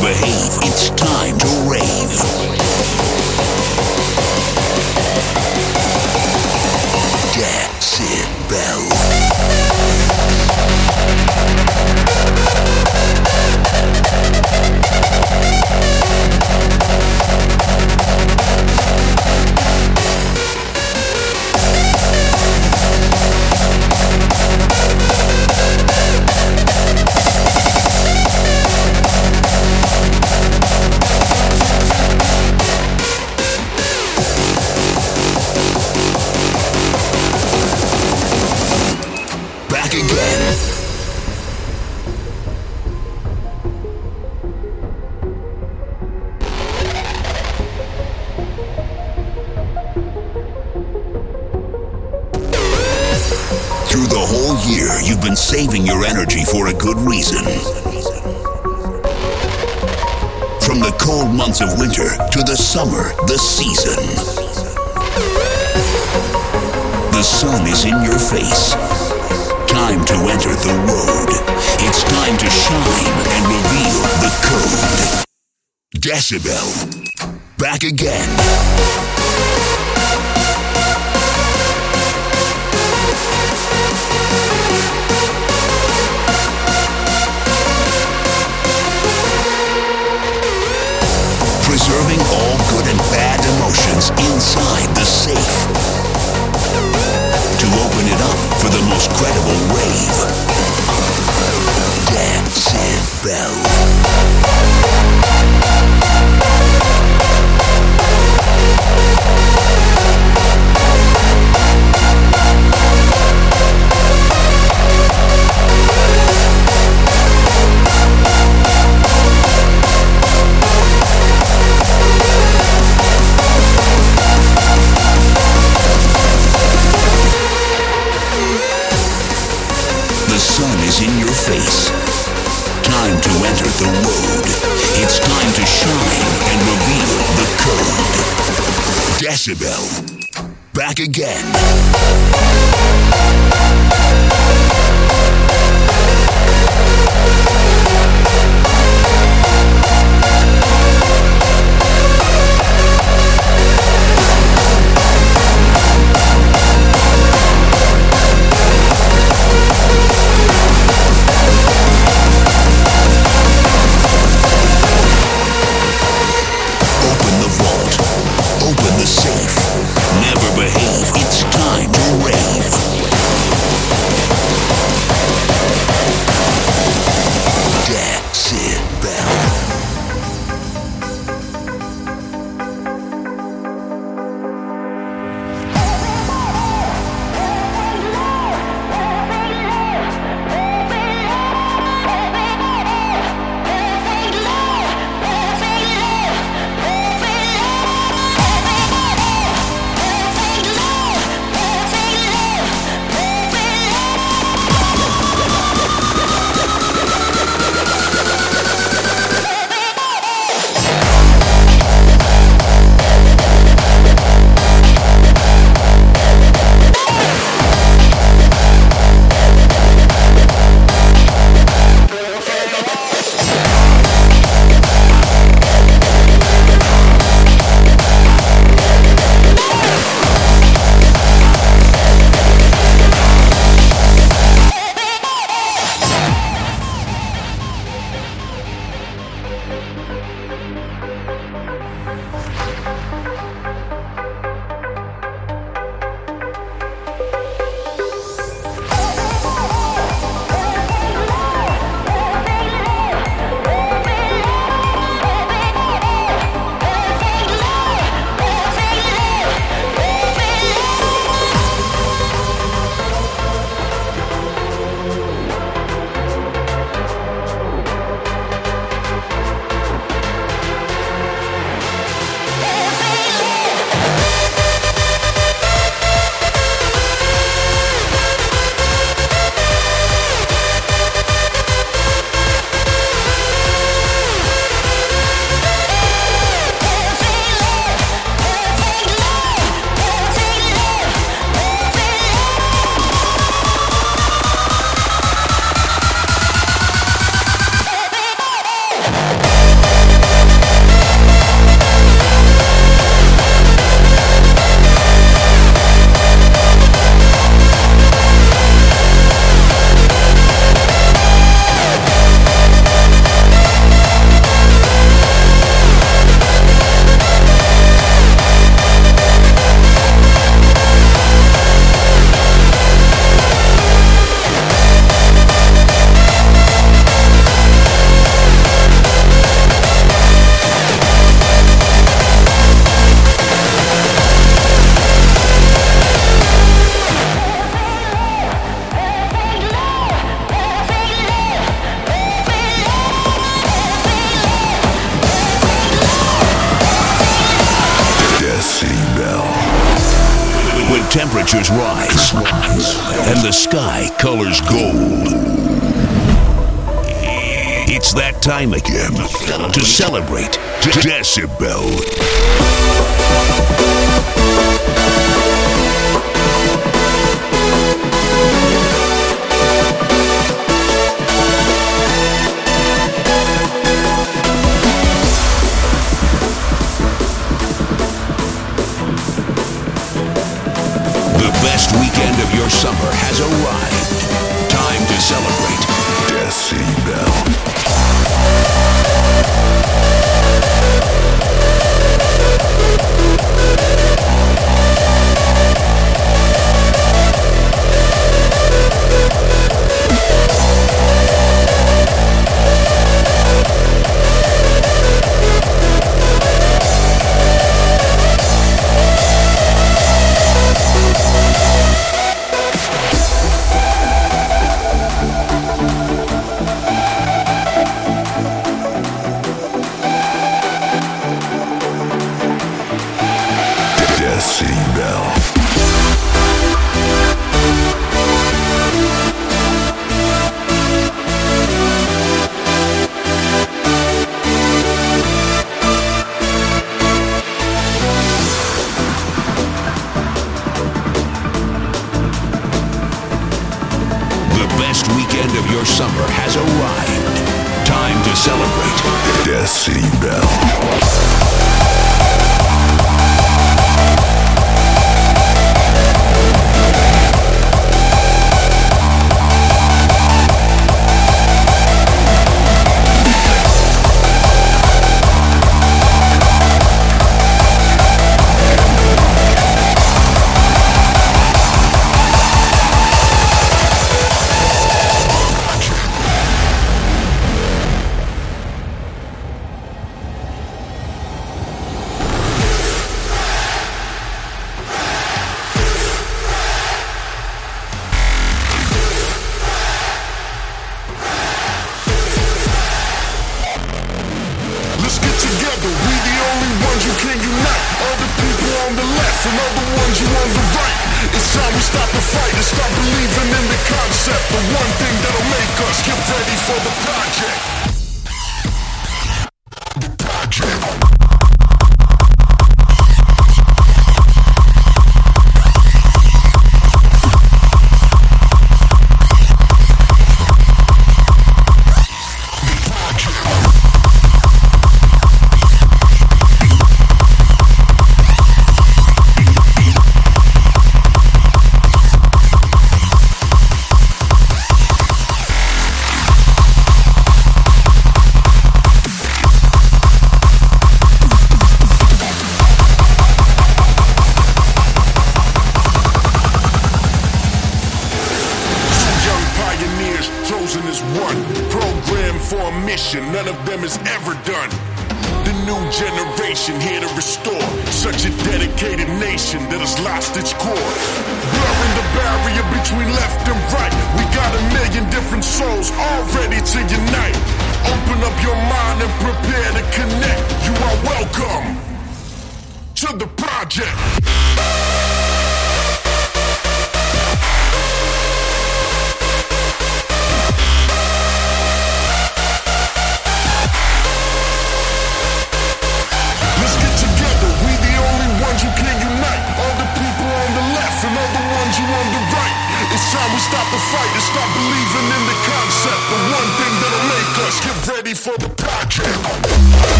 behave, it's time to rave. Decibel. The summer, the season. The sun is in your face. Time to enter the road. It's time to shine and reveal the code. Decibel. Back again. Preserving all good and bad emotions inside the safe to open it up for the most credible rave. Decibel. The sun is in your face. Time to enter the road. It's time to shine and reveal the code. Decibel. Back again. Temperatures rise and the sky colors gold. It's that time again to celebrate Decibel. Summer has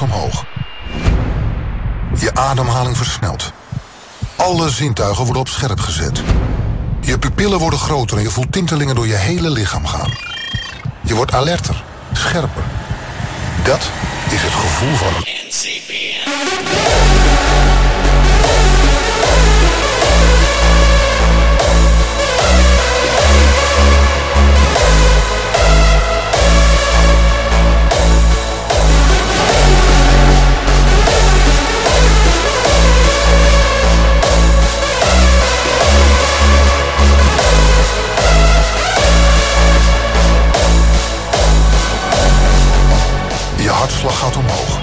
omhoog. Je ademhaling versnelt. Alle zintuigen worden op scherp gezet. Je pupillen worden groter en je voelt tintelingen door je hele lichaam gaan. Je wordt alerter, scherper. Dat is het gevoel van... hartslag gaat omhoog.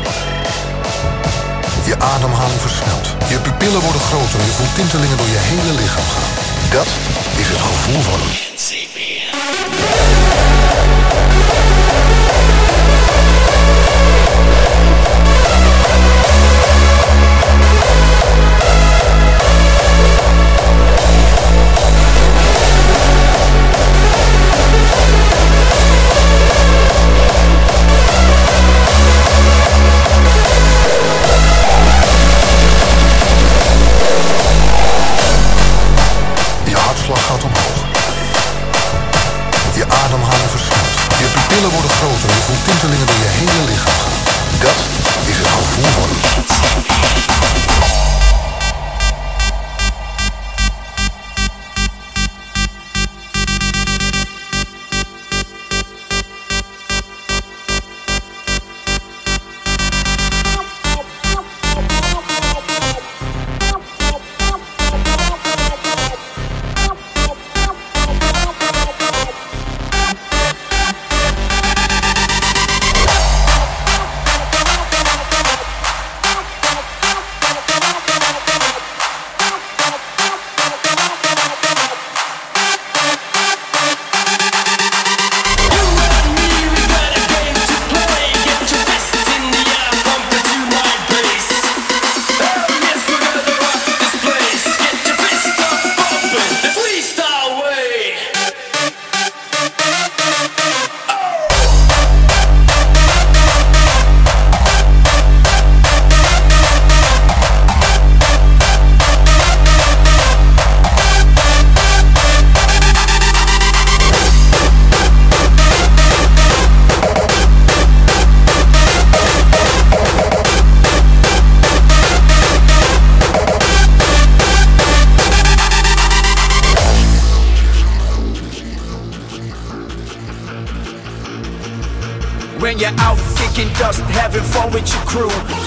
Je ademhaling versnelt. Je pupillen worden groter je voelt tintelingen door je hele lichaam gaan. Dat is het gevoel van...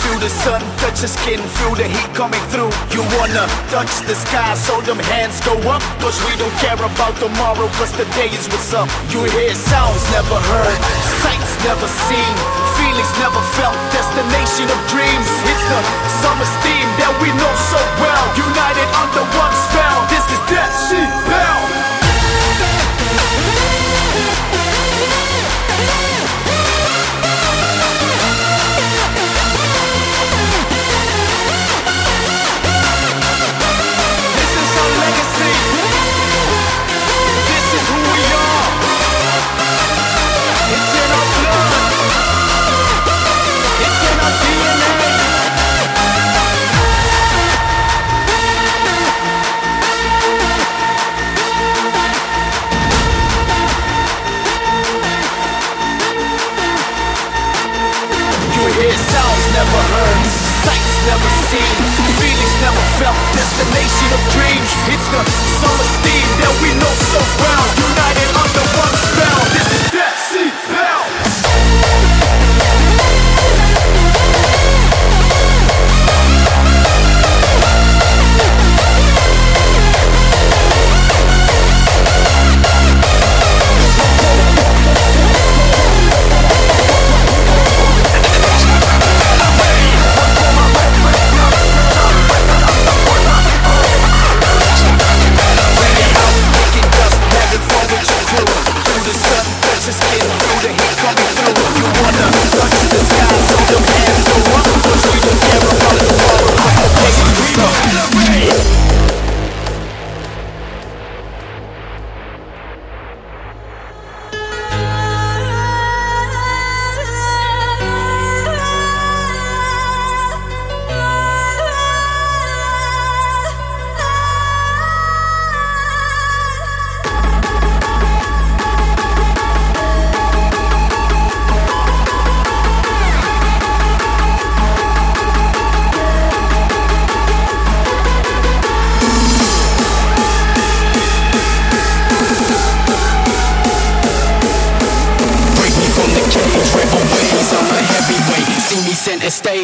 Feel the sun touch your skin, feel the heat coming through. You wanna touch the sky, so them hands go up. Cause we don't care about tomorrow, cause today is what's up. You hear sounds never heard, sights never seen, feelings never felt, destination of dreams. It's the summer steam that we know so well. United under one spell, this is Dead Sea Bell. Seen Feelings never felt Destination of dreams. It's the summer steam that we know so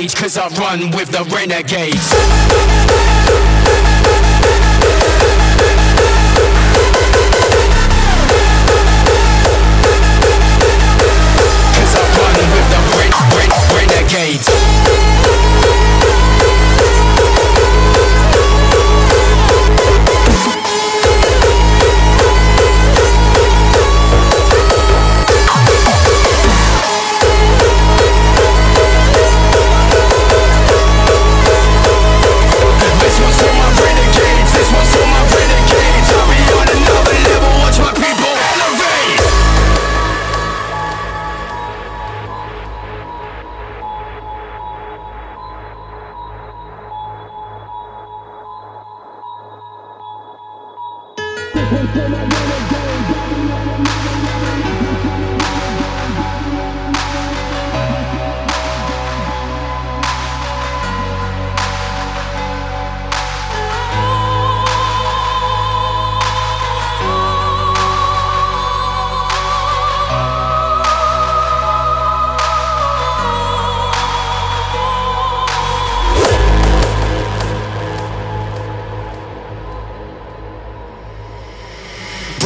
cause I run with the renegades. women, women.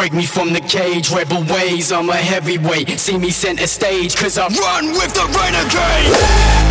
Break me from the cage, rebel ways, I'm a heavyweight. See me center stage, cause I run with the renegade.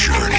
Culture.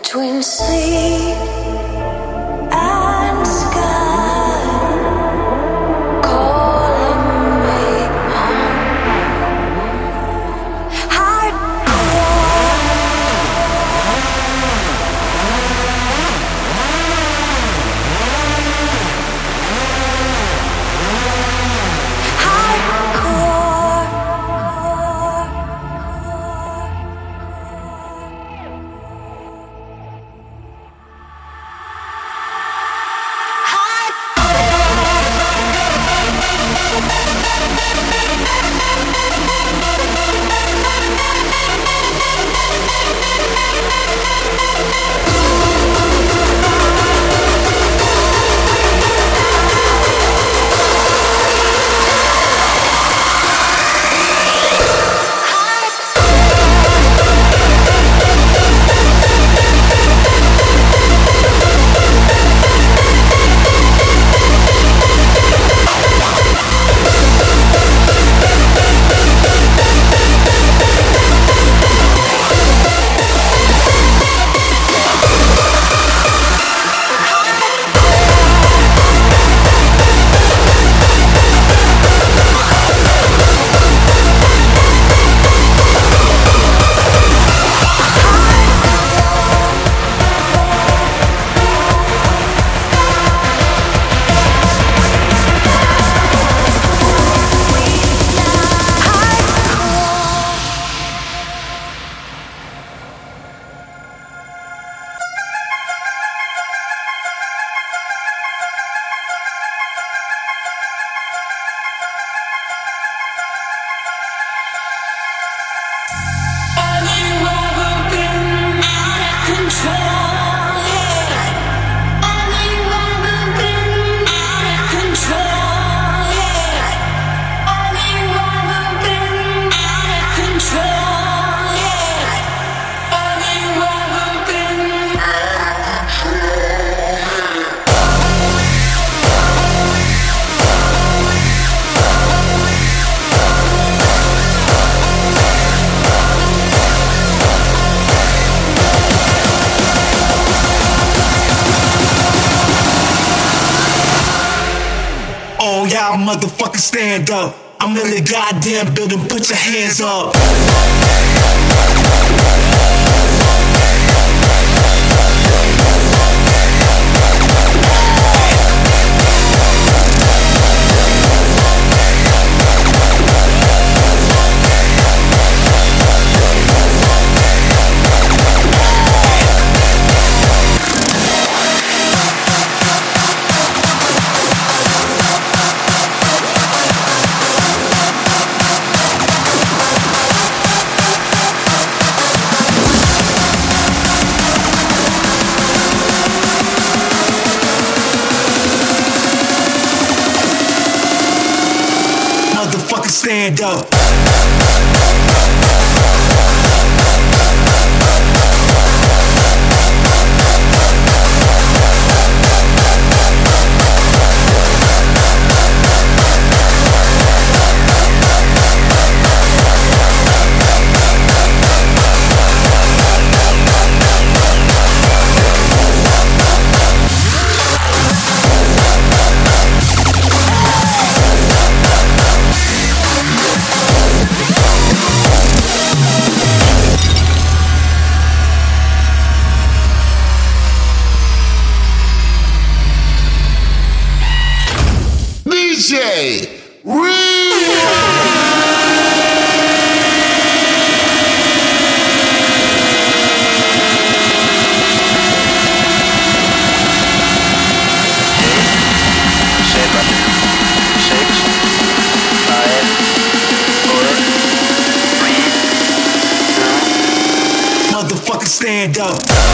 Between sea stand up. I'm in the goddamn building, put your hands up. Stand up. Stand up.